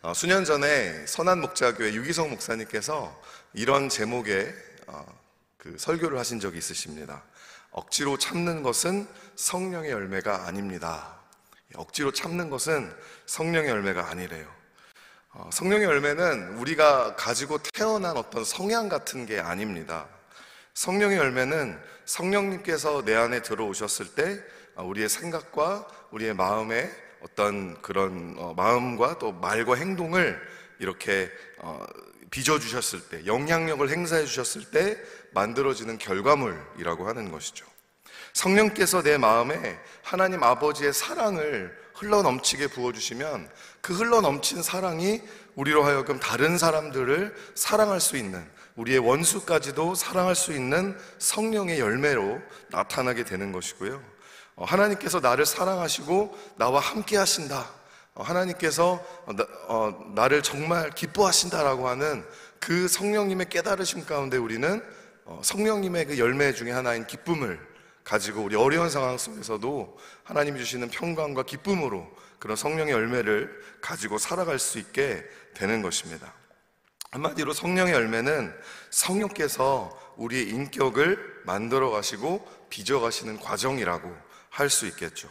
어, 수년 전에 선한 목자교회 유기성 목사님께서 이런 제목의 어, 그 설교를 하신 적이 있으십니다. 억지로 참는 것은 성령의 열매가 아닙니다. 억지로 참는 것은 성령의 열매가 아니래요. 어, 성령의 열매는 우리가 가지고 태어난 어떤 성향 같은 게 아닙니다. 성령의 열매는 성령님께서 내 안에 들어오셨을 때 어, 우리의 생각과 우리의 마음에 어떤 그런 어, 마음과 또 말과 행동을 이렇게 어, 빚어주셨을 때, 영향력을 행사해 주셨을 때 만들어지는 결과물이라고 하는 것이죠. 성령께서 내 마음에 하나님 아버지의 사랑을 흘러 넘치게 부어주시면 그 흘러 넘친 사랑이 우리로 하여금 다른 사람들을 사랑할 수 있는 우리의 원수까지도 사랑할 수 있는 성령의 열매로 나타나게 되는 것이고요. 어, 하나님께서 나를 사랑하시고 나와 함께 하신다. 어, 하나님께서 어, 나를 정말 기뻐하신다라고 하는 그 성령님의 깨달으심 가운데 우리는 성령님의 그 열매 중에 하나인 기쁨을 가지고 우리 어려운 상황 속에서도 하나님이 주시는 평강과 기쁨으로 그런 성령의 열매를 가지고 살아갈 수 있게 되는 것입니다. 한마디로 성령의 열매는 성령께서 우리의 인격을 만들어 가시고 빚어 가시는 과정이라고 할 수 있겠죠.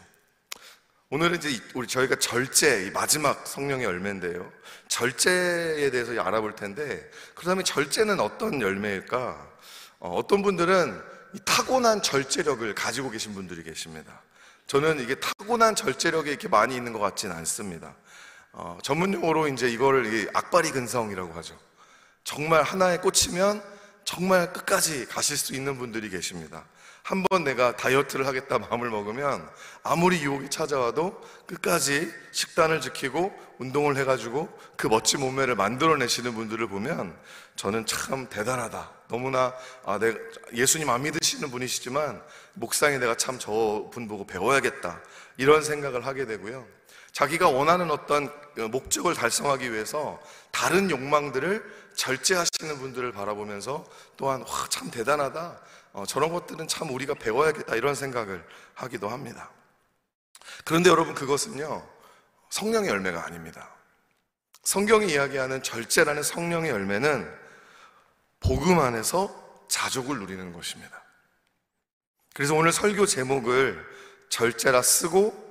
오늘은 이제 우리 저희가 절제, 마지막 성령의 열매인데요. 절제에 대해서 알아볼 텐데, 그다음에 절제는 어떤 열매일까? 어, 떤 분들은 타고난 절제력을 가지고 계신 분들이 계십니다. 저는 이게 타고난 절제력이 이렇게 많이 있는 것 같지는 않습니다. 어, 전문 용어로 이제 이거를 악바리 근성이라고 하죠. 정말 하나에 꽂히면 정말 끝까지 가실 수 있는 분들이 계십니다. 한 번 내가 다이어트를 하겠다 마음을 먹으면 아무리 유혹이 찾아와도 끝까지 식단을 지키고 운동을 해가지고 그 멋진 몸매를 만들어내시는 분들을 보면 저는 참 대단하다. 너무나 아, 내가 예수님 안 믿으시는 분이시지만 목상에 내가 참 저 분 보고 배워야겠다. 이런 생각을 하게 되고요. 자기가 원하는 어떤 목적을 달성하기 위해서 다른 욕망들을 절제하시는 분들을 바라보면서 또한 와, 참 대단하다. 어, 저런 것들은 참 우리가 배워야겠다. 이런 생각을 하기도 합니다. 그런데 여러분 그것은요. 성령의 열매가 아닙니다. 성경이 이야기하는 절제라는 성령의 열매는 복음 안에서 자족을 누리는 것입니다. 그래서 오늘 설교 제목을 절제라 쓰고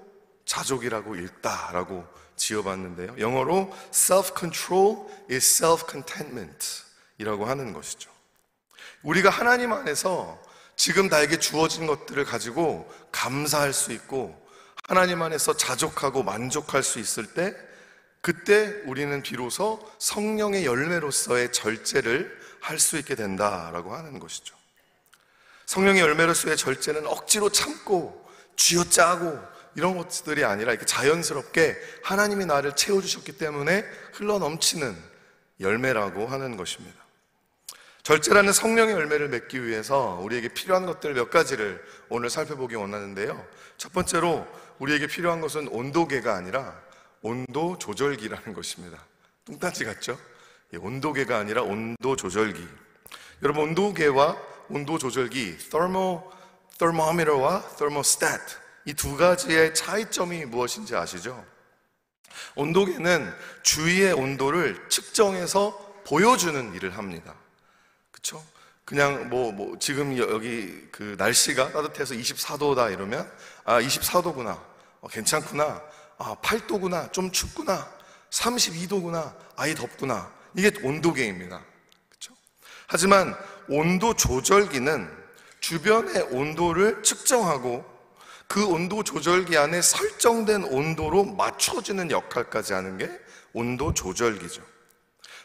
자족이라고 읽다라고 지어봤는데요. 영어로 self-control is self-contentment 이라고 하는 것이죠. 우리가 하나님 안에서 지금 나에게 주어진 것들을 가지고 감사할 수 있고 하나님 안에서 자족하고 만족할 수 있을 때 그때 우리는 비로소 성령의 열매로서의 절제를 할 수 있게 된다라고 하는 것이죠. 성령의 열매로서의 절제는 억지로 참고 쥐어짜고 이런 것들이 아니라 이렇게 자연스럽게 하나님이 나를 채워주셨기 때문에 흘러 넘치는 열매라고 하는 것입니다. 절제라는 성령의 열매를 맺기 위해서 우리에게 필요한 것들 몇 가지를 오늘 살펴보기 원하는데요. 첫 번째로 우리에게 필요한 것은 온도계가 아니라 온도 조절기라는 것입니다. 뚱딴지 같죠? 온도계가 아니라 온도 조절기. 여러분 온도계와 온도 조절기, thermo, thermometer와 thermostat 이 두 가지의 차이점이 무엇인지 아시죠? 온도계는 주위의 온도를 측정해서 보여주는 일을 합니다. 그쵸? 그냥 뭐, 뭐, 지금 여기 그 날씨가 따뜻해서 24도다 이러면, 아, 24도구나. 어, 괜찮구나. 아, 8도구나. 좀 춥구나. 32도구나. 아이 덥구나. 이게 온도계입니다. 그쵸? 하지만 온도 조절기는 주변의 온도를 측정하고 그 온도 조절기 안에 설정된 온도로 맞춰지는 역할까지 하는 게 온도 조절기죠.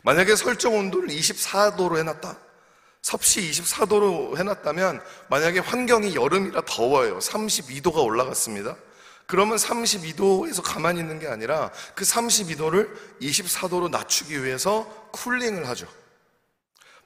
만약에 설정 온도를 24도로 해놨다. 섭씨 24도로 해놨다면 만약에 환경이 여름이라 더워요. 32도가 올라갔습니다. 그러면 32도에서 가만히 있는 게 아니라 그 32도를 24도로 낮추기 위해서 쿨링을 하죠.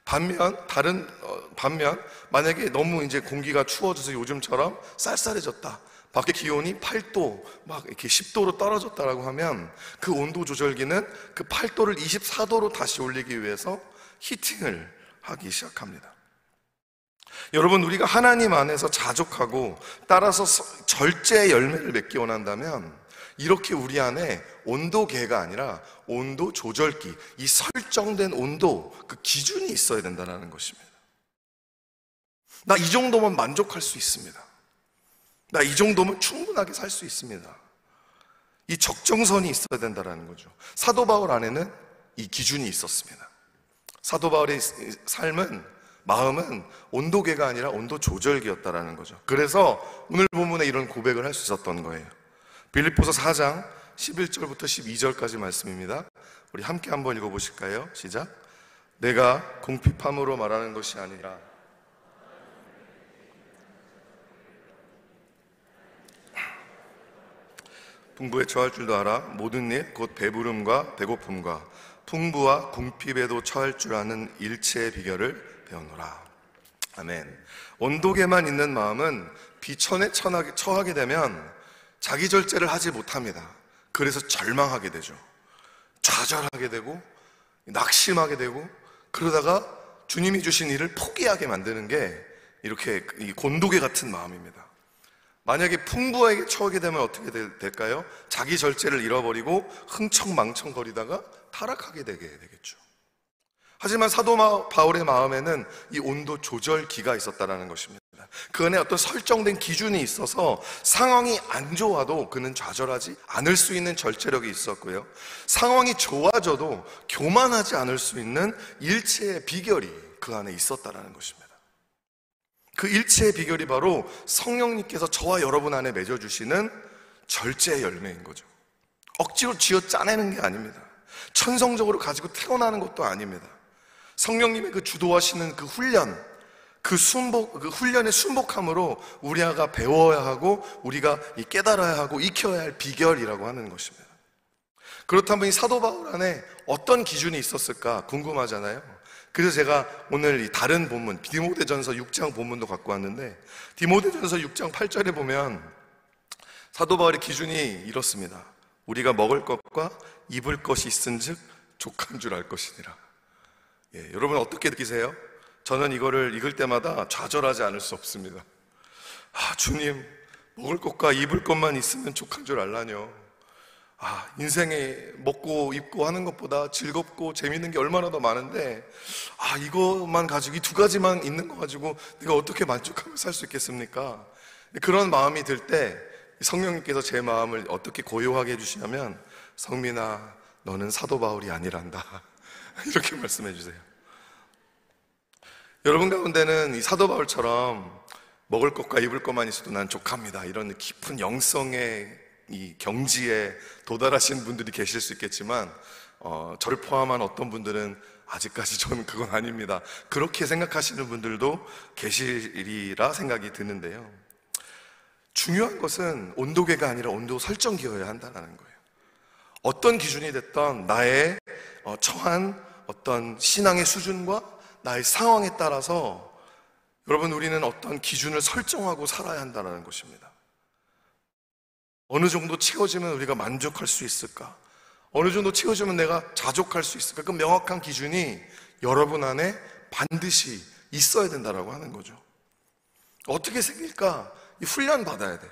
반면 다른 어, 반면 만약에 너무 이제 공기가 추워져서 요즘처럼 쌀쌀해졌다. 밖에 기온이 8도 막 이렇게 10도로 떨어졌다라고 하면 그 온도 조절기는 그 8도를 24도로 다시 올리기 위해서 히팅을 하기 시작합니다. 여러분 우리가 하나님 안에서 자족하고 따라서 절제의 열매를 맺기 원한다면 이렇게 우리 안에 온도계가 아니라 온도 조절기, 이 설정된 온도, 그 기준이 있어야 된다는 것입니다. 나 이 정도면 만족할 수 있습니다. 나 이 정도면 충분하게 살 수 있습니다. 이 적정선이 있어야 된다는 거죠. 사도 바울 안에는 이 기준이 있었습니다. 사도 바울의 삶은 마음은 온도계가 아니라 온도 조절기였다라는 거죠. 그래서 오늘 본문에 이런 고백을 할 수 있었던 거예요. 빌립보서 4장 11절부터 12절까지 말씀입니다. 우리 함께 한번 읽어 보실까요? 시작. 내가 궁핍함으로 말하는 것이 아니라 풍부에 처할 줄도 알아 모든 일 곧 배부름과 배고픔과 풍부와 궁핍에도 처할 줄 아는 일체의 비결을 배우노라. 아멘. 온도계만 있는 마음은 비천에 처하게 되면 자기 절제를 하지 못합니다. 그래서 절망하게 되죠. 좌절하게 되고 낙심하게 되고 그러다가 주님이 주신 일을 포기하게 만드는 게 이렇게 이 곤도계 같은 마음입니다 만약에 풍부하게 처하게 되면 어떻게 될까요? 자기 절제를 잃어버리고 흥청망청거리다가 타락하게 되게 되겠죠. 하지만 사도 바울의 마음에는 이 온도 조절기가 있었다는 것입니다. 그 안에 어떤 설정된 기준이 있어서 상황이 안 좋아도 그는 좌절하지 않을 수 있는 절제력이 있었고요. 상황이 좋아져도 교만하지 않을 수 있는 일체의 비결이 그 안에 있었다는 것입니다. 그 일체의 비결이 바로 성령님께서 저와 여러분 안에 맺어주시는 절제의 열매인 거죠. 억지로 쥐어 짜내는 게 아닙니다. 천성적으로 가지고 태어나는 것도 아닙니다. 성령님의 그 주도하시는 그 훈련, 그 순복, 그 훈련의 순복함으로 우리가 배워야 하고 우리가 깨달아야 하고 익혀야 할 비결이라고 하는 것입니다. 그렇다면 이 사도 바울 안에 어떤 기준이 있었을까 궁금하잖아요. 그래서 제가 오늘 다른 본문, 디모데전서 6장 본문도 갖고 왔는데, 디모데전서 6장 8절에 보면 사도 바울의 기준이 이렇습니다. 우리가 먹을 것과 입을 것이 있은즉 족한 줄 알 것이니라. 예, 여러분 어떻게 느끼세요? 저는 이거를 읽을 때마다 좌절하지 않을 수 없습니다. 아, 주님, 먹을 것과 입을 것만 있으면 족한 줄 알라뇨. 아, 인생에 먹고 입고 하는 것보다 즐겁고 재밌는 게 얼마나 더 많은데, 아, 이것만 가지고, 이 두 가지만 있는 거 가지고 내가 어떻게 만족하며 살 수 있겠습니까? 그런 마음이 들 때 성령님께서 제 마음을 어떻게 고요하게 해주시냐면, 성민아, 너는 사도 바울이 아니란다. 이렇게 말씀해 주세요. 여러분 가운데는 이 사도 바울처럼 먹을 것과 입을 것만 있어도 난 족합니다. 이런 깊은 영성의 이 경지에 도달하신 분들이 계실 수 있겠지만 어, 저를 포함한 어떤 분들은 아직까지 저는 그건 아닙니다. 그렇게 생각하시는 분들도 계시리라 생각이 드는데요. 중요한 것은 온도계가 아니라 온도 설정기여야 한다는 거예요. 어떤 기준이 됐던 나의 어, 처한 어떤 신앙의 수준과 나의 상황에 따라서 여러분 우리는 어떤 기준을 설정하고 살아야 한다는 것입니다. 어느 정도 채워지면 우리가 만족할 수 있을까? 어느 정도 채워지면 내가 자족할 수 있을까? 그 명확한 기준이 여러분 안에 반드시 있어야 된다라고 하는 거죠. 어떻게 생길까? 훈련 받아야 돼요.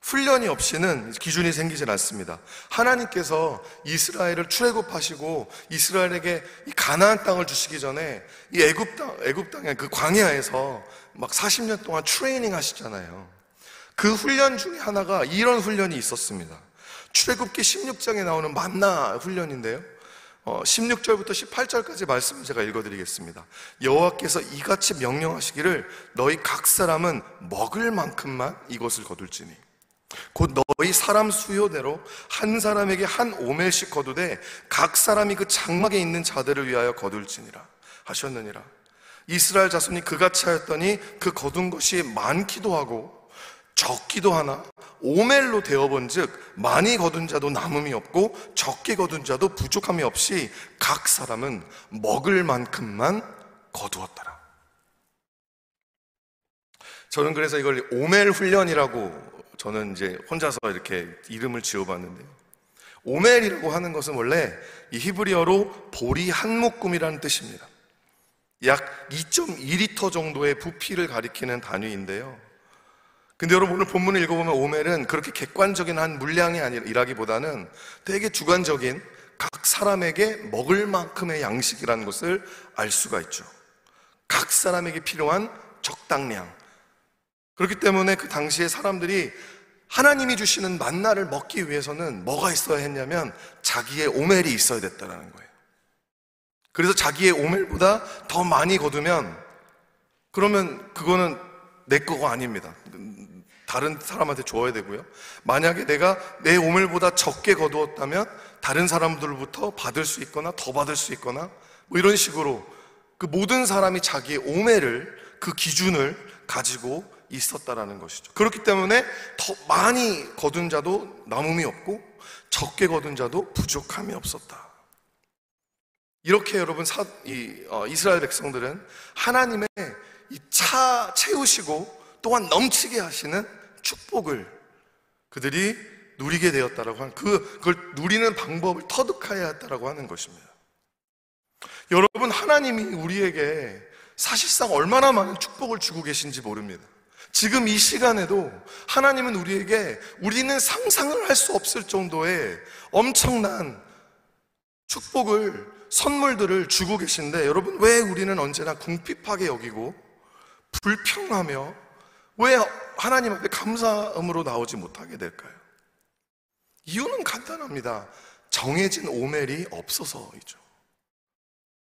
훈련이 없이는 기준이 생기질 않습니다. 하나님께서 이스라엘을 출애굽하시고 이스라엘에게 이 가나안 땅을 주시기 전에 이 애굽 땅 애굽 땅의 그 광야에서 막 40년 동안 트레이닝 하시잖아요. 그 훈련 중에 하나가 이런 훈련이 있었습니다. 출애굽기 16장에 나오는 만나 훈련인데요. 어, 16절부터 18절까지 말씀을 제가 읽어드리겠습니다. 여호와께서 이같이 명령하시기를 너희 각 사람은 먹을 만큼만 이것을 거둘지니 곧 너희 사람 수요대로 한 사람에게 한 오멜씩 거두되 각 사람이 그 장막에 있는 자들을 위하여 거둘지니라 하셨느니라. 이스라엘 자손이 그같이 하였더니 그 거둔 것이 많기도 하고 적기도 하나 오멜로 되어본 즉 많이 거둔 자도 남음이 없고 적게 거둔 자도 부족함이 없이 각 사람은 먹을 만큼만 거두었더라. 저는 그래서 이걸 오멜 훈련이라고 저는 이제 혼자서 이렇게 이름을 지어봤는데요. 오멜이라고 하는 것은 원래 이 히브리어로 보리 한 묶음이라는 뜻입니다. 약 2.2리터 정도의 부피를 가리키는 단위인데요 근데 여러분 오늘 본문을 읽어보면 오멜은 그렇게 객관적인 한 물량이 아니라기보다는 되게 주관적인 각 사람에게 먹을 만큼의 양식이라는 것을 알 수가 있죠. 각 사람에게 필요한 적당량. 그렇기 때문에 그 당시에 사람들이 하나님이 주시는 만나를 먹기 위해서는 뭐가 있어야 했냐면 자기의 오멜이 있어야 됐다는 거예요. 그래서 자기의 오멜보다 더 많이 거두면 그러면 그거는 내 거가 아닙니다. 다른 사람한테 줘야 되고요. 만약에 내가 내 오멜보다 적게 거두었다면 다른 사람들로부터 받을 수 있거나 더 받을 수 있거나 뭐 이런 식으로 그 모든 사람이 자기의 오멜을 그 기준을 가지고 있었다라는 것이죠. 그렇기 때문에 더 많이 거둔 자도 남음이 없고 적게 거둔 자도 부족함이 없었다. 이렇게 여러분 사, 이, 어, 이스라엘 백성들은 하나님의 이 차 채우시고 또한 넘치게 하시는 축복을 그들이 누리게 되었다라고 하는 그 그걸 누리는 방법을 터득하여야 했다라고 하는 것입니다. 여러분 하나님이 우리에게 사실상 얼마나 많은 축복을 주고 계신지 모릅니다. 지금 이 시간에도 하나님은 우리에게 우리는 상상을 할 수 없을 정도의 엄청난 축복을 선물들을 주고 계신데 여러분 왜 우리는 언제나 궁핍하게 여기고 불평하며 왜 하나님 앞에 감사음으로 나오지 못하게 될까요? 이유는 간단합니다. 정해진 오멜이 없어서이죠.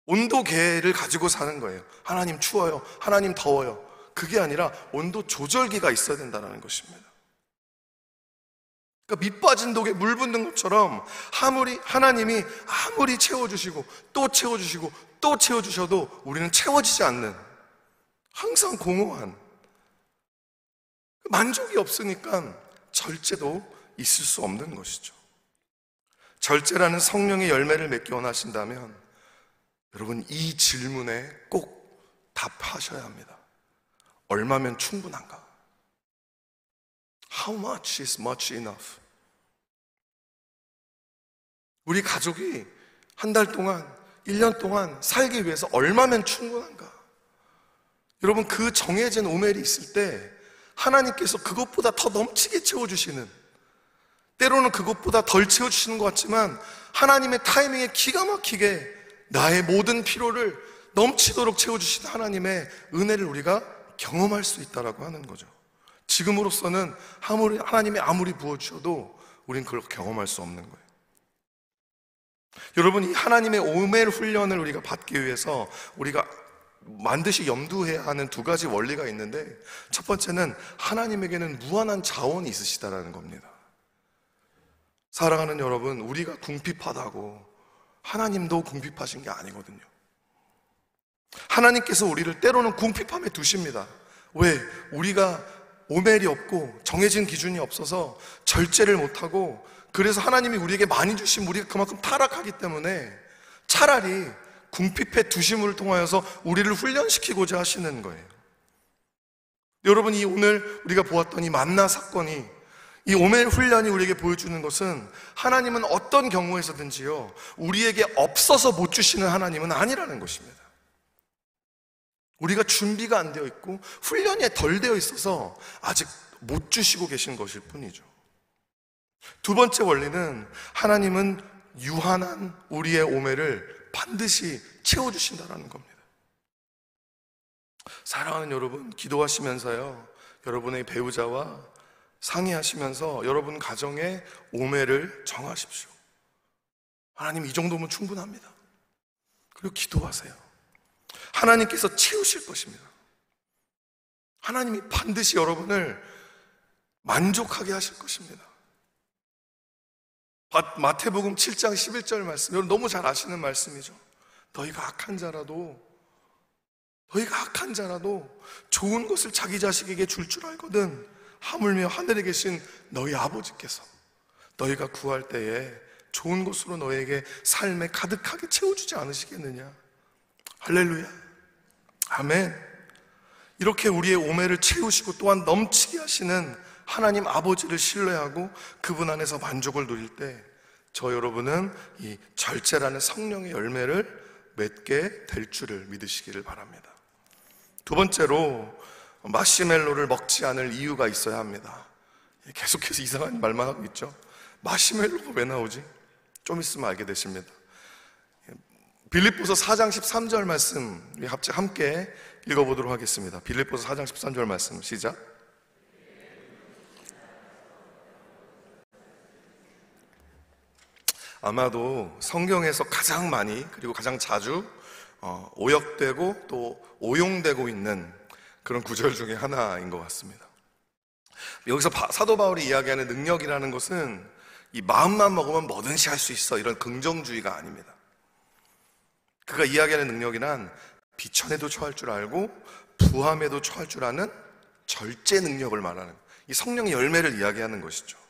온도계를 가지고 사는 거예요. 하나님 추워요. 하나님 더워요. 그게 아니라 온도 조절기가 있어야 된다는 것입니다. 그러니까 밑 빠진 독에 물 붓는 것처럼 아무리 하나님이 아무리 채워주시고 또 채워주시고 또 채워주셔도 우리는 채워지지 않는 항상 공허한 만족이 없으니까 절제도 있을 수 없는 것이죠. 절제라는 성령의 열매를 맺기 원하신다면 여러분 이 질문에 꼭 답하셔야 합니다. 얼마면 충분한가? How much is much enough? 우리 가족이 한 달 동안, 1년 동안 살기 위해서 얼마면 충분한가? 여러분, 그 정해진 오멜이 있을 때 하나님께서 그것보다 더 넘치게 채워주시는, 때로는 그것보다 덜 채워주시는 것 같지만 하나님의 타이밍에 기가 막히게 나의 모든 필요를 넘치도록 채워주신 하나님의 은혜를 우리가 경험할 수 있다라고 하는 거죠. 지금으로서는 아무리, 하나님이 아무리 부어주셔도 우린 그걸 경험할 수 없는 거예요. 여러분, 이 하나님의 오멜 훈련을 우리가 받기 위해서 우리가 반드시 염두해야 하는 두 가지 원리가 있는데 첫 번째는 하나님에게는 무한한 자원이 있으시다라는 겁니다. 사랑하는 여러분, 우리가 궁핍하다고 하나님도 궁핍하신 게 아니거든요. 하나님께서 우리를 때로는 궁핍함에 두십니다. 왜? 우리가 오멜이 없고 정해진 기준이 없어서 절제를 못하고 그래서 하나님이 우리에게 많이 주신 우리가 그만큼 타락하기 때문에 차라리 궁핍해 두심을 통하여서 우리를 훈련시키고자 하시는 거예요. 여러분, 이 오늘 우리가 보았던 이 만나 사건이 이 오멜 훈련이 우리에게 보여주는 것은 하나님은 어떤 경우에서든지요, 우리에게 없어서 못 주시는 하나님은 아니라는 것입니다. 우리가 준비가 안 되어 있고 훈련이 덜 되어 있어서 아직 못 주시고 계신 것일 뿐이죠. 두 번째 원리는 하나님은 유한한 우리의 오매를 반드시 채워주신다라는 겁니다. 사랑하는 여러분, 기도하시면서요, 여러분의 배우자와 상의하시면서 여러분 가정의 오매를 정하십시오. 하나님 이 정도면 충분합니다. 그리고 기도하세요. 하나님께서 채우실 것입니다. 하나님이 반드시 여러분을 만족하게 하실 것입니다. 마태복음 7장 11절 말씀, 여러분 너무 잘 아시는 말씀이죠. 너희가 악한 자라도, 너희가 악한 자라도 좋은 것을 자기 자식에게 줄줄 줄 알거든. 하물며 하늘에 계신 너희 아버지께서 너희가 구할 때에 좋은 것으로 너에게 삶에 가득하게 채워주지 않으시겠느냐. 할렐루야. 아멘. 이렇게 우리의 오매를 채우시고 또한 넘치게 하시는 하나님 아버지를 신뢰하고 그분 안에서 만족을 누릴 때 저 여러분은 이 절제라는 성령의 열매를 맺게 될 줄을 믿으시기를 바랍니다. 두 번째로 마시멜로를 먹지 않을 이유가 있어야 합니다. 계속해서 이상한 말만 하고 있죠. 마시멜로가 왜 나오지? 좀 있으면 알게 되십니다. 빌립보서 4장 13절 말씀 우리 함께 읽어보도록 하겠습니다. 빌립보서 4장 13절 말씀 시작. 아마도 성경에서 가장 많이 그리고 가장 자주 어, 오역되고 또 오용되고 있는 그런 구절 중에 하나인 것 같습니다. 여기서 사도 바울이 이야기하는 능력이라는 것은 이 마음만 먹으면 뭐든지 할 수 있어 이런 긍정주의가 아닙니다. 그가 이야기하는 능력이란 비천에도 처할 줄 알고 부함에도 처할 줄 아는 절제 능력을 말하는 이 성령의 열매를 이야기하는 것이죠.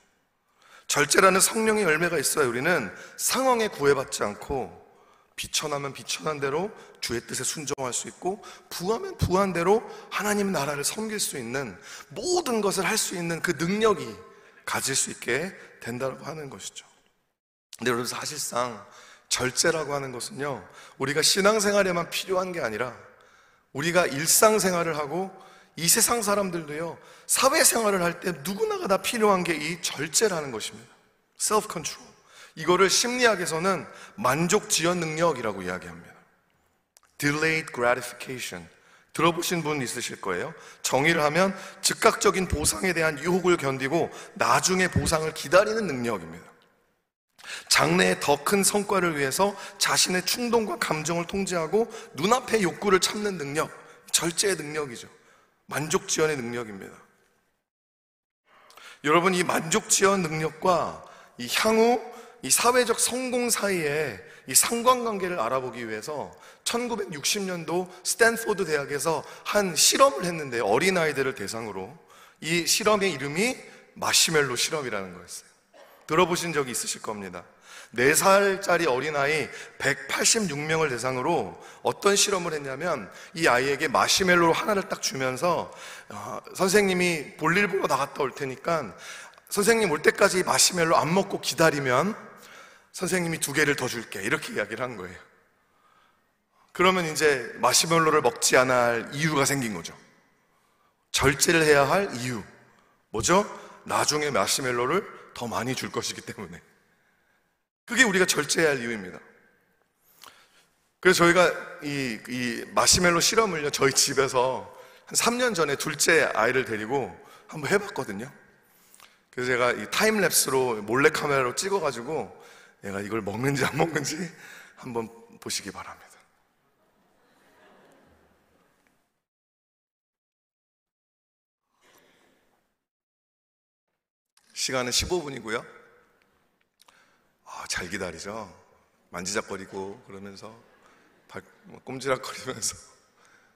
절제라는 성령의 열매가 있어야 우리는 상황에 구애받지 않고 비천하면 비천한 대로 주의 뜻에 순종할 수 있고 부하면 부한 대로 하나님 나라를 섬길 수 있는 모든 것을 할 수 있는 그 능력이 가질 수 있게 된다고 하는 것이죠. 근데 여러분 사실상 절제라고 하는 것은요, 우리가 신앙생활에만 필요한 게 아니라 우리가 일상생활을 하고 이 세상 사람들도요, 사회생활을 할 때 누구나가 다 필요한 게 이 절제라는 것입니다. self control. 이거를 심리학에서는 만족 지연 능력이라고 이야기합니다. delayed gratification. 들어보신 분 있으실 거예요. 정의를 하면 즉각적인 보상에 대한 유혹을 견디고 나중에 보상을 기다리는 능력입니다. 장래의 더 큰 성과를 위해서 자신의 충동과 감정을 통제하고 눈앞의 욕구를 참는 능력, 절제의 능력이죠. 만족 지연의 능력입니다. 여러분, 이 만족 지연 능력과 이 향후 이 사회적 성공 사이에 이 상관관계를 알아보기 위해서 1960년도 스탠포드 대학에서 한 실험을 했는데 어린 아이들을 대상으로 이 실험의 이름이 마시멜로 실험이라는 거였어요. 들어보신 적이 있으실 겁니다. 4살짜리 어린아이 186명을 대상으로 어떤 실험을 했냐면 이 아이에게 마시멜로 하나를 딱 주면서 어, 선생님이 볼일 보러 나갔다 올 테니까 선생님 올 때까지 마시멜로 안 먹고 기다리면 선생님이 두 개를 더 줄게. 이렇게 이야기를 한 거예요. 그러면 이제 마시멜로를 먹지 할 이유가 생긴 거죠. 절제를 해야 할 이유. 뭐죠? 나중에 마시멜로를 더 많이 줄 것이기 때문에. 그게 우리가 절제해야 할 이유입니다. 그래서 저희가 이, 이 마시멜로 실험을요, 저희 집에서 한 3년 전에 둘째 아이를 데리고 한번 해봤거든요. 그래서 제가 이 타임랩스로 몰래카메라로 찍어가지고 내가 이걸 먹는지 안 먹는지 한번 보시기 바랍니다. 시간은 15분이고요. 아, 잘 기다리죠. 만지작거리고 그러면서 발, 뭐 꼼지락거리면서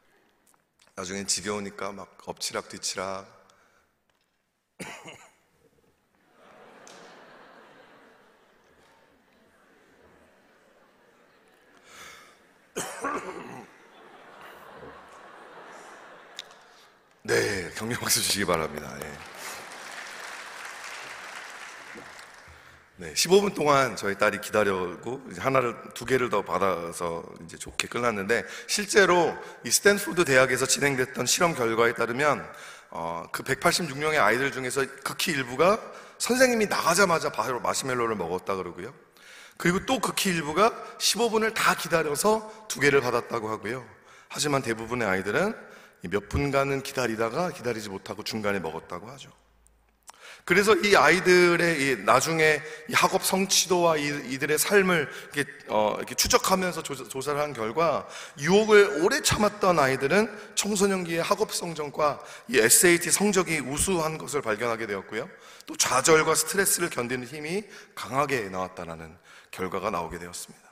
나중엔 지겨우니까 막 엎치락 뒤치락 네, 격려 박수 주시기 바랍니다. 예. 네, 15분 동안 저희 딸이 기다려고 하나를 두 개를 더 받아서 이제 좋게 끝났는데 실제로 이 스탠포드 대학에서 진행됐던 실험 결과에 따르면 어, 그 186명의 아이들 중에서 극히 일부가 선생님이 나가자마자 바로 마시멜로를 먹었다 그러고요. 그리고 또 극히 일부가 15분을 다 기다려서 두 개를 받았다고 하고요. 하지만 대부분의 아이들은 몇 분간은 기다리다가 기다리지 못하고 중간에 먹었다고 하죠. 그래서 이 아이들의 이 나중에 이 학업 성취도와 이, 들의 삶을 이렇게, 어, 이렇게 추적하면서 조사, 를한 결과 유혹을 오래 참았던 아이들은 청소년기의 학업 성적과 이 SAT 성적이 우수한 것을 발견하게 되었고요. 또 좌절과 스트레스를 견디는 힘이 강하게 나왔다는 결과가 나오게 되었습니다.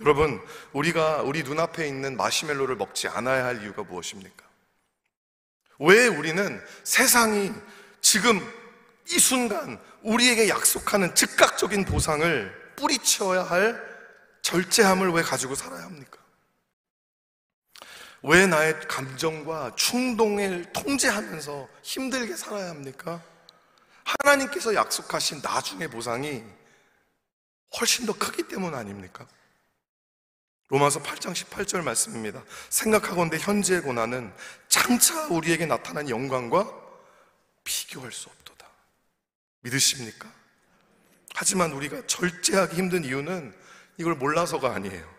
여러분, 우리가 우리 눈앞에 있는 마시멜로를 먹지 않아야 할 이유가 무엇입니까? 왜 우리는 세상이 지금 이 순간 우리에게 약속하는 즉각적인 보상을 뿌리치어야 할 절제함을 왜 가지고 살아야 합니까? 왜 나의 감정과 충동을 통제하면서 힘들게 살아야 합니까? 하나님께서 약속하신 나중의 보상이 훨씬 더 크기 때문 아닙니까? 로마서 8장 18절 말씀입니다. 생각하건대 현재의 고난은 장차 우리에게 나타난 영광과 비교할 수 없도다. 믿으십니까? 하지만 우리가 절제하기 힘든 이유는 이걸 몰라서가 아니에요.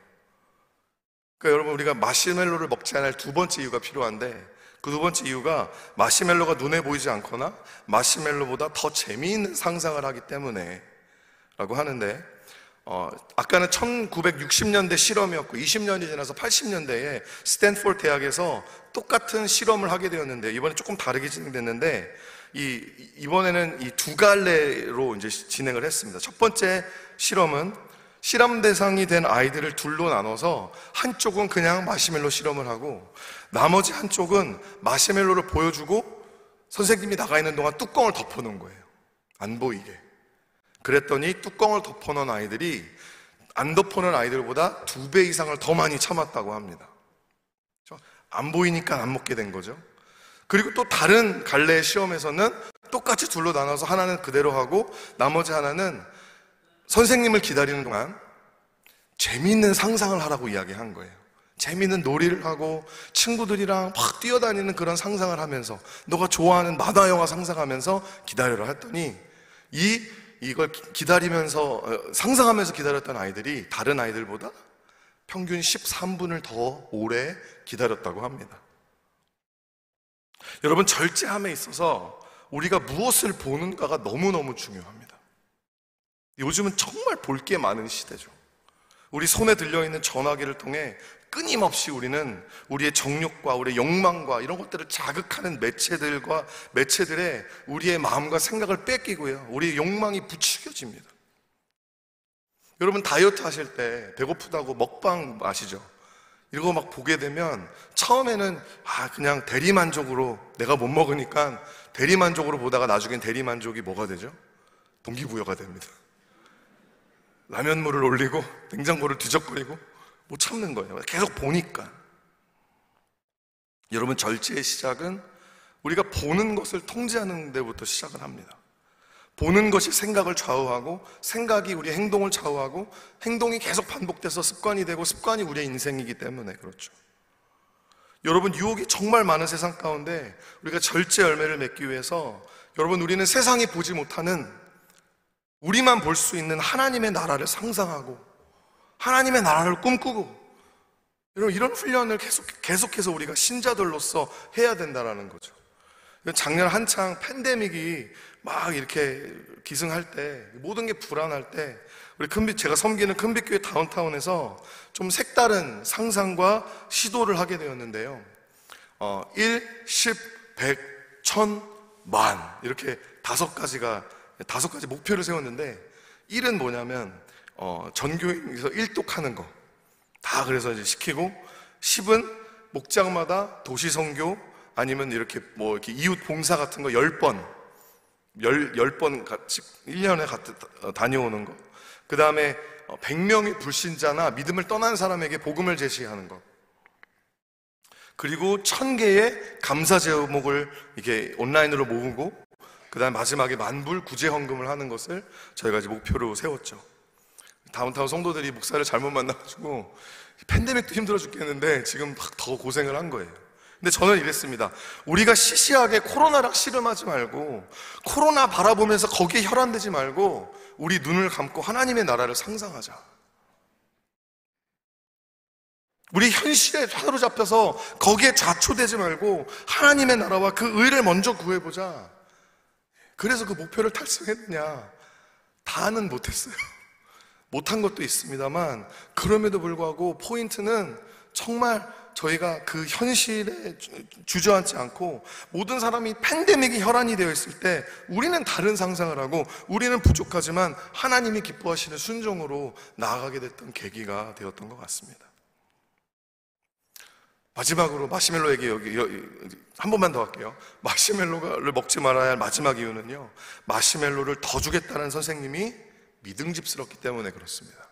그러니까 여러분 우리가 마시멜로를 먹지 않을 두 번째 이유가 필요한데 그 두 번째 이유가 마시멜로가 눈에 보이지 않거나 마시멜로보다 더 재미있는 상상을 하기 때문에 라고 하는데 어, 아까는 1960년대 실험이었고 20년이 지나서 80년대에 스탠포드 대학에서 똑같은 실험을 하게 되었는데 이번에 조금 다르게 진행됐는데 이 이번에는 이 두 갈래로 이제 진행을 했습니다. 첫 번째 실험은 실험 대상이 된 아이들을 둘로 나눠서 한쪽은 그냥 마시멜로 실험을 하고 나머지 한쪽은 마시멜로를 보여주고 선생님이 나가 있는 동안 뚜껑을 덮어놓은 거예요. 안 보이게. 그랬더니 뚜껑을 덮어놓은 아이들이 안 덮어놓은 아이들보다 두 배 이상을 더 많이 참았다고 합니다. 안 보이니까 안 먹게 된 거죠. 그리고 또 다른 갈래 시험에서는 똑같이 둘로 나눠서 하나는 그대로 하고 나머지 하나는 선생님을 기다리는 동안 재미있는 상상을 하라고 이야기한 거예요. 재미있는 놀이를 하고 친구들이랑 막 뛰어다니는 그런 상상을 하면서 너가 좋아하는 만화 영화 상상하면서 기다려라 했더니 이 이걸 기다리면서 어, 상상하면서 기다렸던 아이들이 다른 아이들보다 평균 13분을 더 오래 기다렸다고 합니다. 여러분 절제함에 있어서 우리가 무엇을 보는가가 너무너무 중요합니다. 요즘은 정말 볼 게 많은 시대죠. 우리 손에 들려있는 전화기를 통해 끊임없이 우리는 우리의 정욕과 우리의 욕망과 이런 것들을 자극하는 매체들과 매체들의 우리의 마음과 생각을 뺏기고요. 우리의 욕망이 부추겨집니다. 여러분 다이어트 하실 때 배고프다고 먹방 아시죠? 이거 막 보게 되면 처음에는 아 그냥 대리만족으로 내가 못 먹으니까 대리만족으로 보다가 나중엔 대리만족이 뭐가 되죠? 동기부여가 됩니다. 라면물을 올리고 냉장고를 뒤적거리고 못 참는 거예요. 계속 보니까. 여러분, 절제의 시작은 우리가 보는 것을 통제하는 데부터 시작을 합니다. 보는 것이 생각을 좌우하고 생각이 우리의 행동을 좌우하고 행동이 계속 반복돼서 습관이 되고 습관이 우리의 인생이기 때문에 그렇죠. 여러분, 유혹이 정말 많은 세상 가운데 우리가 절제 열매를 맺기 위해서 여러분, 우리는 세상이 보지 못하는 우리만 볼 수 있는 하나님의 나라를 상상하고 하나님의 나라를 꿈꾸고 여러분 이런 훈련을 계속 계속해서 우리가 신자들로서 해야 된다라는 거죠. 작년 한창 팬데믹이 막 이렇게 기승할 때 모든 게 불안할 때 우리 큰빛 제가 섬기는 큰빛교회 다운타운에서 좀 색다른 상상과 시도를 하게 되었는데요. 어, 1, 10, 100, 1000, 만 이렇게 다섯 가지가 다섯 가지 목표를 세웠는데 1은 뭐냐면 어, 전교에서 일독하는 거. 다 그래서 이제 시키고 10은 목장마다 도시 선교 아니면 이렇게 뭐 이렇게 이웃 봉사 같은 거 10번 10, 번 같이 1년에 어, 다녀오는 거. 그 다음에 100명의 어, 불신자나 믿음을 떠난 사람에게 복음을 제시하는 것. 그리고 1000개의 감사 제목을 이게 온라인으로 모으고 그 다음 마지막에 만불 구제 헌금을 하는 것을 저희가 이제 목표로 세웠죠. 다운타운 성도들이 목사를 잘못 만나가지고 팬데믹도 힘들어 죽겠는데 지금 막더 고생을 한 거예요. 근데 저는 이랬습니다. 우리가 시시하게 코로나랑 씨름하지 말고 코로나 바라보면서 거기에 혈안되지 말고 우리 눈을 감고 하나님의 나라를 상상하자. 우리 현실에 사로잡혀서 거기에 좌초되지 말고 하나님의 나라와 그 의를 먼저 구해보자. 그래서 그 목표를 달성했느냐? 다는 못했어요. 못한 것도 있습니다만, 그럼에도 불구하고 포인트는 정말 저희가 그 현실에 주저앉지 않고 모든 사람이 팬데믹이 혈안이 되어 있을 때 우리는 다른 상상을 하고 우리는 부족하지만 하나님이 기뻐하시는 순종으로 나아가게 됐던 계기가 되었던 것 같습니다. 마지막으로 마시멜로 여기, 여기 한 번만 더 할게요. 마시멜로를 먹지 말아야 할 마지막 이유는요. 마시멜로를 더 주겠다는 선생님이 믿음직스럽기 때문에 그렇습니다.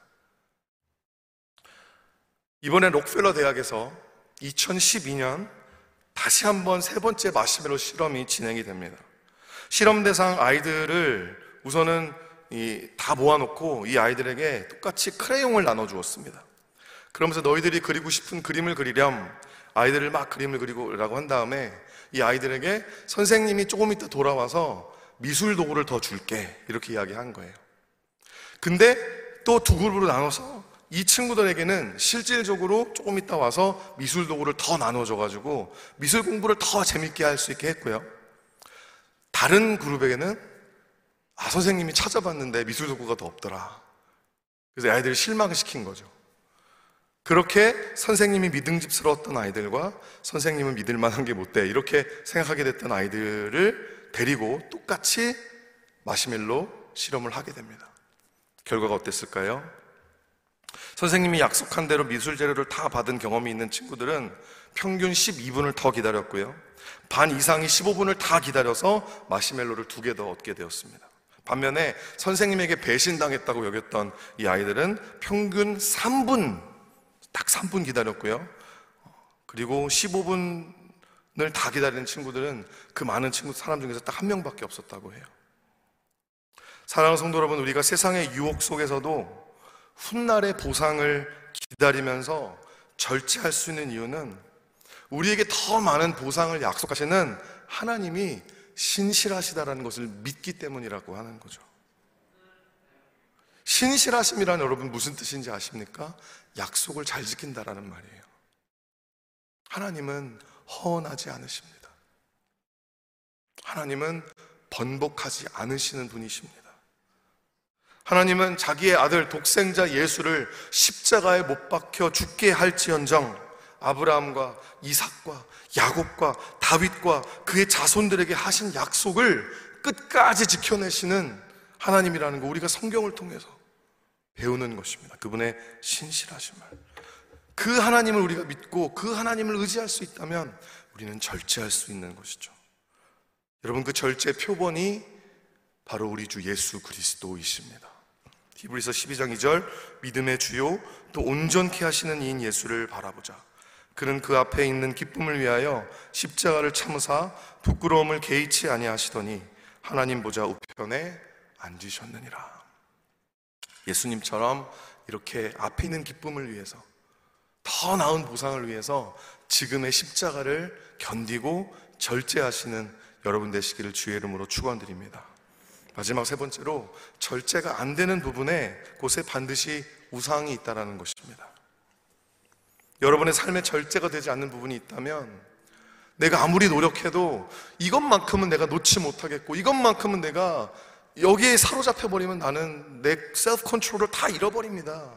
이번에 록펠러 대학에서 2012년 다시 한번 세 번째 마시멜로 실험이 진행이 됩니다. 실험 대상 아이들을 우선은 다 모아놓고 이 아이들에게 똑같이 크레용을 나눠 주었습니다. 그러면서 너희들이 그리고 싶은 그림을 그리렴. 아이들을 막 그림을 그리고라고 한 다음에 이 아이들에게 선생님이 조금 있다 돌아와서 미술 도구를 더 줄게. 이렇게 이야기한 거예요. 근데 또 두 그룹으로 나눠서 이 친구들에게는 실질적으로 조금 있다 와서 미술 도구를 더 나눠줘가지고 미술 공부를 더 재밌게 할 수 있게 했고요. 다른 그룹에게는 아, 선생님이 찾아봤는데 미술 도구가 더 없더라. 그래서 아이들을 실망을 시킨 거죠. 그렇게 선생님이 믿음직스러웠던 아이들과 선생님은 믿을 만한 게 못 돼. 이렇게 생각하게 됐던 아이들을 데리고 똑같이 마시멜로 실험을 하게 됩니다. 결과가 어땠을까요? 선생님이 약속한 대로 미술 재료를 다 받은 경험이 있는 친구들은 평균 12분을 더 기다렸고요. 반 이상이 15분을 다 기다려서 마시멜로를 두 개 더 얻게 되었습니다. 반면에 선생님에게 배신당했다고 여겼던 이 아이들은 평균 3분, 딱 3분 기다렸고요. 그리고 15분을 다 기다리는 친구들은 그 많은 친구, 사람 중에서 딱 한 명밖에 없었다고 해요. 사랑하는 성도 여러분, 우리가 세상의 유혹 속에서도 훗날의 보상을 기다리면서 절제할 수 있는 이유는 우리에게 더 많은 보상을 약속하시는 하나님이 신실하시다라는 것을 믿기 때문이라고 하는 거죠. 신실하심이란 여러분 무슨 뜻인지 아십니까? 약속을 잘 지킨다라는 말이에요. 하나님은 허언하지 않으십니다. 하나님은 번복하지 않으시는 분이십니다. 하나님은 자기의 아들 독생자 예수를 십자가에 못 박혀 죽게 할지언정 아브라함과 이삭과 야곱과 다윗과 그의 자손들에게 하신 약속을 끝까지 지켜내시는 하나님이라는 거 우리가 성경을 통해서 배우는 것입니다. 그분의 신실하심을. 그 하나님을 우리가 믿고 그 하나님을 의지할 수 있다면 우리는 절제할 수 있는 것이죠. 여러분 그 절제 표본이 바로 우리 주 예수 그리스도이십니다. 히브리서 12장 2절 믿음의 주요 또 온전케 하시는 이인 예수를 바라보자. 그는 그 앞에 있는 기쁨을 위하여 십자가를 참으사 부끄러움을 개의치 아니하시더니 하나님 보좌 우편에 앉으셨느니라. 예수님처럼 이렇게 앞에 있는 기쁨을 위해서 더 나은 보상을 위해서 지금의 십자가를 견디고 절제하시는 여러분 되시기를 주의 이름으로 축원드립니다. 마지막 세 번째로 절제가 안 되는 부분에 곳에 반드시 우상이 있다라는 것입니다. 여러분의 삶에 절제가 되지 않는 부분이 있다면 내가 아무리 노력해도 이것만큼은 내가 놓지 못하겠고 이것만큼은 내가 여기에 사로잡혀 버리면 나는 내 셀프 컨트롤을 다 잃어버립니다.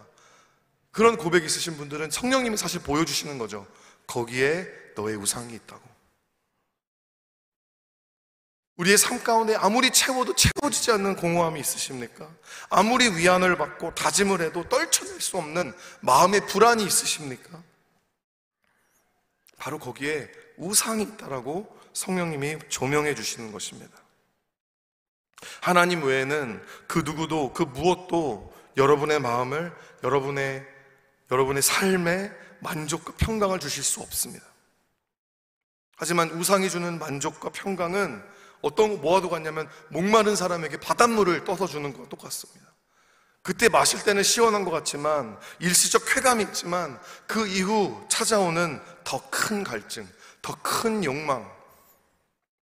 그런 고백이 있으신 분들은 성령님이 사실 보여주시는 거죠. 거기에 너의 우상이 있다고. 우리의 삶 가운데 아무리 채워도 채워지지 않는 공허함이 있으십니까? 아무리 위안을 받고 다짐을 해도 떨쳐낼 수 없는 마음의 불안이 있으십니까? 바로 거기에 우상이 있다라고 성령님이 조명해 주시는 것입니다. 하나님 외에는 그 누구도 그 무엇도 여러분의 마음을 여러분의 여러분의 삶에 만족과 평강을 주실 수 없습니다. 하지만 우상이 주는 만족과 평강은 어떤 뭐와도 같냐면 목마른 사람에게 바닷물을 떠서 주는 것과 똑같습니다. 그때 마실 때는 시원한 것 같지만 일시적 쾌감이 있지만 그 이후 찾아오는 더 큰 갈증, 더 큰 욕망,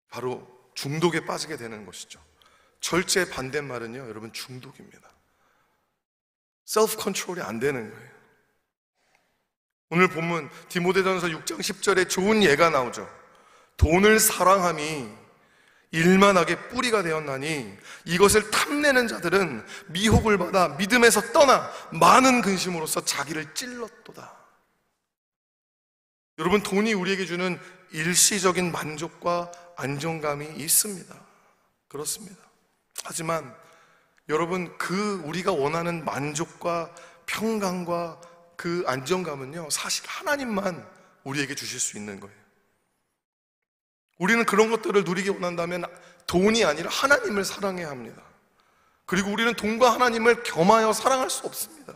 바로 중독에 빠지게 되는 것이죠. 절제 반대말은요, 여러분 중독입니다. 셀프 컨트롤이 안 되는 거예요. 오늘 본문 디모데전서 6장 10절에 좋은 예가 나오죠. 돈을 사랑함이 일만 하게 뿌리가 되었나니 이것을 탐내는 자들은 미혹을 받아 믿음에서 떠나 많은 근심으로서 자기를 찔렀도다. 여러분, 돈이 우리에게 주는 일시적인 만족과 안정감이 있습니다. 그렇습니다. 하지만 여러분, 그 우리가 원하는 만족과 평강과 그 안정감은요, 사실 하나님만 우리에게 주실 수 있는 거예요. 우리는 그런 것들을 누리기 원한다면 돈이 아니라 하나님을 사랑해야 합니다. 그리고 우리는 돈과 하나님을 겸하여 사랑할 수 없습니다.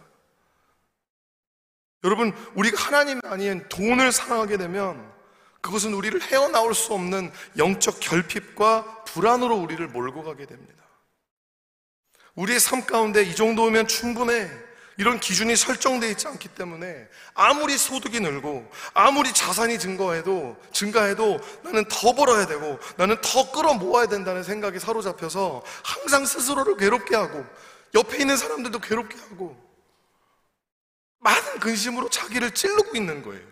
여러분, 우리가 하나님이 아닌 돈을 사랑하게 되면 그것은 우리를 헤어나올 수 없는 영적 결핍과 불안으로 우리를 몰고 가게 됩니다. 우리의 삶 가운데 이 정도면 충분해. 이런 기준이 설정되어 있지 않기 때문에 아무리 소득이 늘고 아무리 자산이 증거해도 증가해도 나는 더 벌어야 되고 나는 더 끌어 모아야 된다는 생각이 사로잡혀서 항상 스스로를 괴롭게 하고 옆에 있는 사람들도 괴롭게 하고 많은 근심으로 자기를 찔르고 있는 거예요.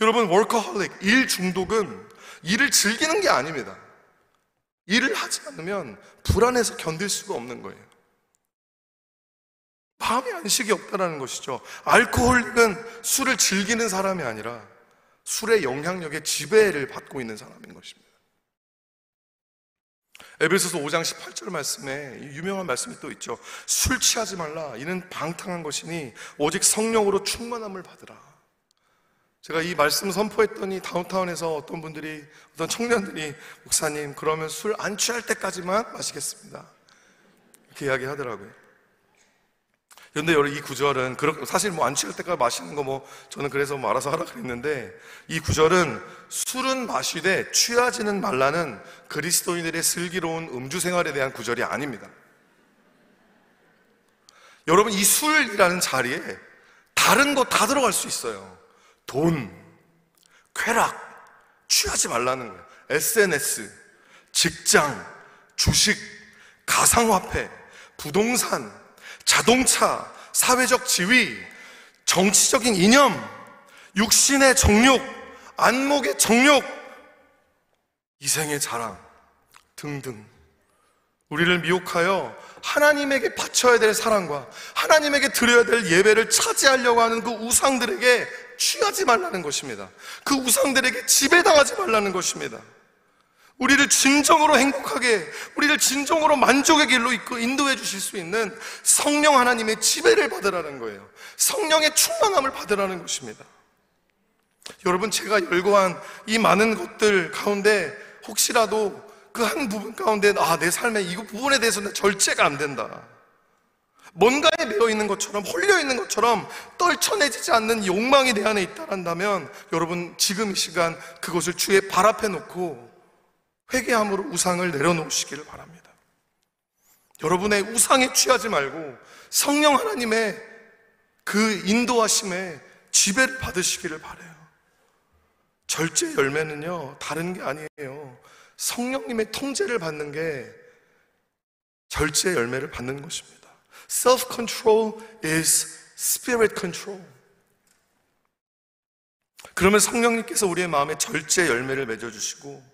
여러분 워커홀릭 일 중독은 일을 즐기는 게 아닙니다. 일을 하지 않으면 불안해서 견딜 수가 없는 거예요. 마음의 안식이 없다는 것이죠. 알코올릭은 술을 즐기는 사람이 아니라 술의 영향력에 지배를 받고 있는 사람인 것입니다. 에베소서 5장 18절 말씀에 유명한 말씀이 또 있죠. 술 취하지 말라. 이는 방탕한 것이니 오직 성령으로 충만함을 받으라. 제가 이 말씀 선포했더니 다운타운에서 어떤 분들이 어떤 청년들이 목사님 그러면 술 안 취할 때까지만 마시겠습니다. 이렇게 이야기하더라고요. 그런데 여러분 이 구절은 사실 뭐 안 취할 때까지 마시는 거 뭐 저는 그래서 뭐 알아서 하라 그랬는데 이 구절은 술은 마시되 취하지는 말라는 그리스도인들의 슬기로운 음주 생활에 대한 구절이 아닙니다. 여러분 이 술이라는 자리에 다른 거 다 들어갈 수 있어요. 돈, 쾌락, 취하지 말라는 거예요. SNS, 직장, 주식, 가상화폐, 부동산, 자동차, 사회적 지위, 정치적인 이념, 육신의 정욕, 안목의 정욕, 이생의 자랑 등등. 우리를 미혹하여 하나님에게 바쳐야 될 사랑과 하나님에게 드려야 될 예배를 차지하려고 하는 그 우상들에게 취하지 말라는 것입니다. 그 우상들에게 지배당하지 말라는 것입니다. 우리를 진정으로 행복하게, 우리를 진정으로 만족의 길로 이끌 인도해 주실 수 있는 성령 하나님의 지배를 받으라는 거예요. 성령의 충만함을 받으라는 것입니다. 여러분, 제가 열거한 이 많은 것들 가운데 혹시라도 그 한 부분 가운데, 아, 내 삶의 이 부분에 대해서 는 절제가 안 된다. 뭔가에 매여 있는 것처럼, 홀려 있는 것처럼 떨쳐내지지 않는 욕망이 내 안에 있다란다면, 여러분, 지금 이 시간 그것을 주의 발 앞에 놓고 회개함으로 우상을 내려놓으시기를 바랍니다. 여러분의 우상에 취하지 말고 성령 하나님의 그 인도하심에 지배를 받으시기를 바래요. 절제 열매는요, 다른 게 아니에요. 성령님의 통제를 받는 게 절제 열매를 받는 것입니다. Self-control is spirit control. 그러면 성령님께서 우리의 마음에 절제 열매를 맺어주시고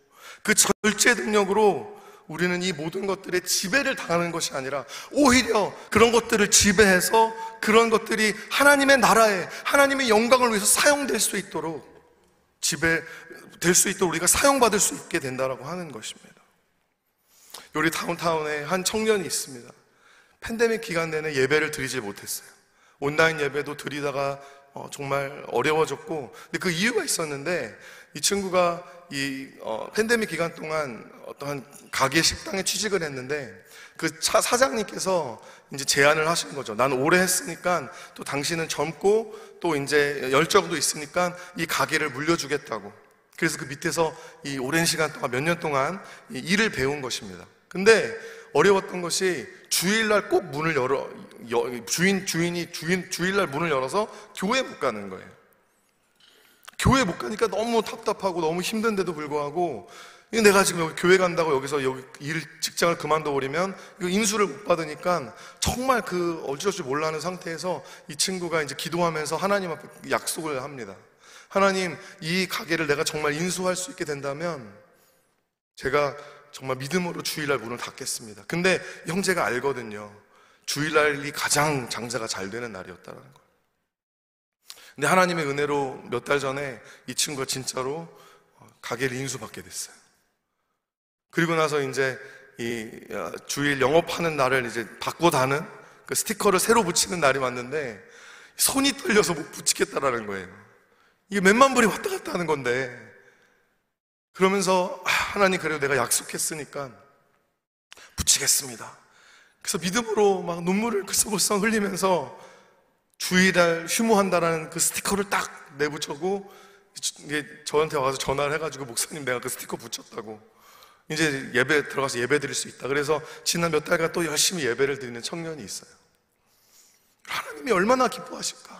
그 절제 능력으로 우리는 이 모든 것들의 지배를 당하는 것이 아니라 오히려 그런 것들을 지배해서 그런 것들이 하나님의 나라에 하나님의 영광을 위해서 사용될 수 있도록 지배 될 수 있도록 우리가 사용받을 수 있게 된다라고 하는 것입니다. 우리 다운타운에 한 청년이 있습니다. 팬데믹 기간 내내 예배를 드리지 못했어요. 온라인 예배도 드리다가 어, 정말 어려워졌고, 근데 그 이유가 있었는데 이 친구가 이 어, 팬데믹 기간 동안 어떠한 가게 식당에 취직을 했는데 그 차, 사장님께서 이제 제안을 하신 거죠. 난 오래 했으니까 또 당신은 젊고 또 이제 열정도 있으니까 이 가게를 물려주겠다고. 그래서 그 밑에서 이 오랜 시간 동안 몇 년 동안 이 일을 배운 것입니다. 근데 어려웠던 것이 주일날 꼭 문을 열어 주인 주인이 주인 주일날 문을 열어서 교회 못 가는 거예요. 교회 못 가니까 너무 답답하고 너무 힘든데도 불구하고 내가 지금 교회 간다고 여기서 여기 일 직장을 그만둬 버리면 인수를 못 받으니까 정말 그 어찌어찌 몰라하는 상태에서 이 친구가 이제 기도하면서 하나님 앞에 약속을 합니다. 하나님 이 가게를 내가 정말 인수할 수 있게 된다면 제가 정말 믿음으로 주일날 문을 닫겠습니다. 근데 형제가 알거든요. 주일날이 가장 장사가 잘 되는 날이었다는 거. 근데 하나님의 은혜로 몇 달 전에 이 친구가 진짜로 가게를 인수받게 됐어요. 그리고 나서 이제 이 어, 주일 영업하는 날을 이제 바꿔다는 그 스티커를 새로 붙이는 날이 왔는데 손이 떨려서 못 붙이겠다라는 거예요. 이게 몇만 불이 왔다 갔다 하는 건데 그러면서 아, 하나님 그래도 내가 약속했으니까 붙이겠습니다. 그래서 믿음으로 막 눈물을 글썽글썽 흘리면서 주일날 휴무한다라는 그 스티커를 딱 내붙여고 이게 저한테 와서 전화를 해가지고 목사님 내가 그 스티커 붙였다고 이제 예배 들어가서 예배 드릴 수 있다. 그래서 지난 몇 달간 또 열심히 예배를 드리는 청년이 있어요. 하나님이 얼마나 기뻐하실까?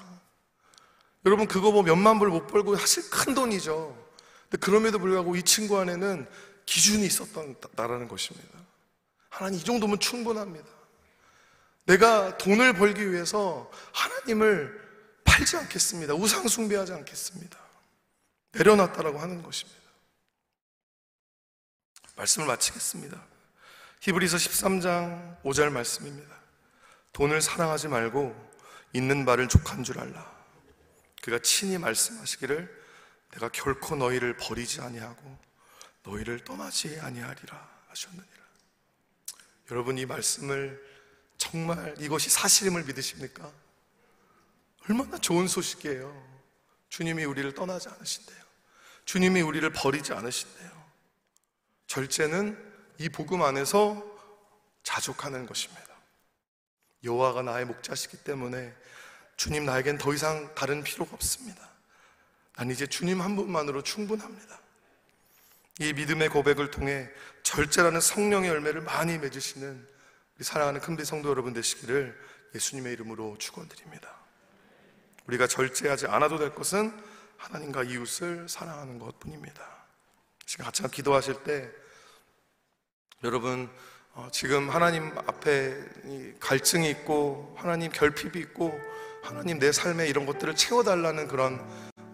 여러분 그거 뭐 몇만 불 못 벌고 사실 큰 돈이죠. 근데 그럼에도 불구하고 이 친구 안에는 기준이 있었던 나라는 것입니다. 하나님 이 정도면 충분합니다. 내가 돈을 벌기 위해서 하나님을 팔지 않겠습니다. 우상 숭배하지 않겠습니다. 내려놨다라고 하는 것입니다. 말씀을 마치겠습니다. 히브리서 13장 5절 말씀입니다. 돈을 사랑하지 말고 있는 바를 족한 줄 알라. 그가 친히 말씀하시기를 내가 결코 너희를 버리지 아니하고 너희를 떠나지 아니하리라 하셨느니라. 여러분 이 말씀을 정말 이것이 사실임을 믿으십니까? 얼마나 좋은 소식이에요. 주님이 우리를 떠나지 않으신대요. 주님이 우리를 버리지 않으신대요. 절제는 이 복음 안에서 자족하는 것입니다. 여호와가 나의 목자시기 때문에 주님 나에겐 더 이상 다른 필요가 없습니다. 난 이제 주님 한 분만으로 충분합니다. 이 믿음의 고백을 통해 절제라는 성령의 열매를 많이 맺으시는 우리 사랑하는 큰비 성도 여러분 되시기를 예수님의 이름으로 축원드립니다. 우리가 절제하지 않아도 될 것은 하나님과 이웃을 사랑하는 것뿐입니다. 지금 같이 기도하실 때 여러분 어, 지금 하나님 앞에 갈증이 있고 하나님 결핍이 있고 하나님 내 삶에 이런 것들을 채워달라는 그런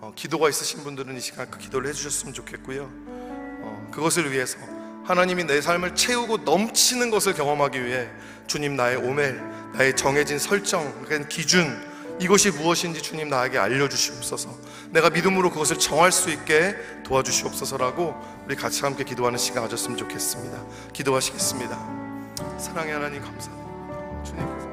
어, 기도가 있으신 분들은 이 시간 그 기도를 해주셨으면 좋겠고요. 어, 그것을 위해서 하나님이 내 삶을 채우고 넘치는 것을 경험하기 위해 주님 나의 오멜, 나의 정해진 설정, 기준 이것이 무엇인지 주님 나에게 알려주시옵소서. 내가 믿음으로 그것을 정할 수 있게 도와주시옵소서라고 우리 같이 함께 기도하는 시간 가졌으면 좋겠습니다. 기도하시겠습니다. 사랑의 하나님 감사합니다. 주님.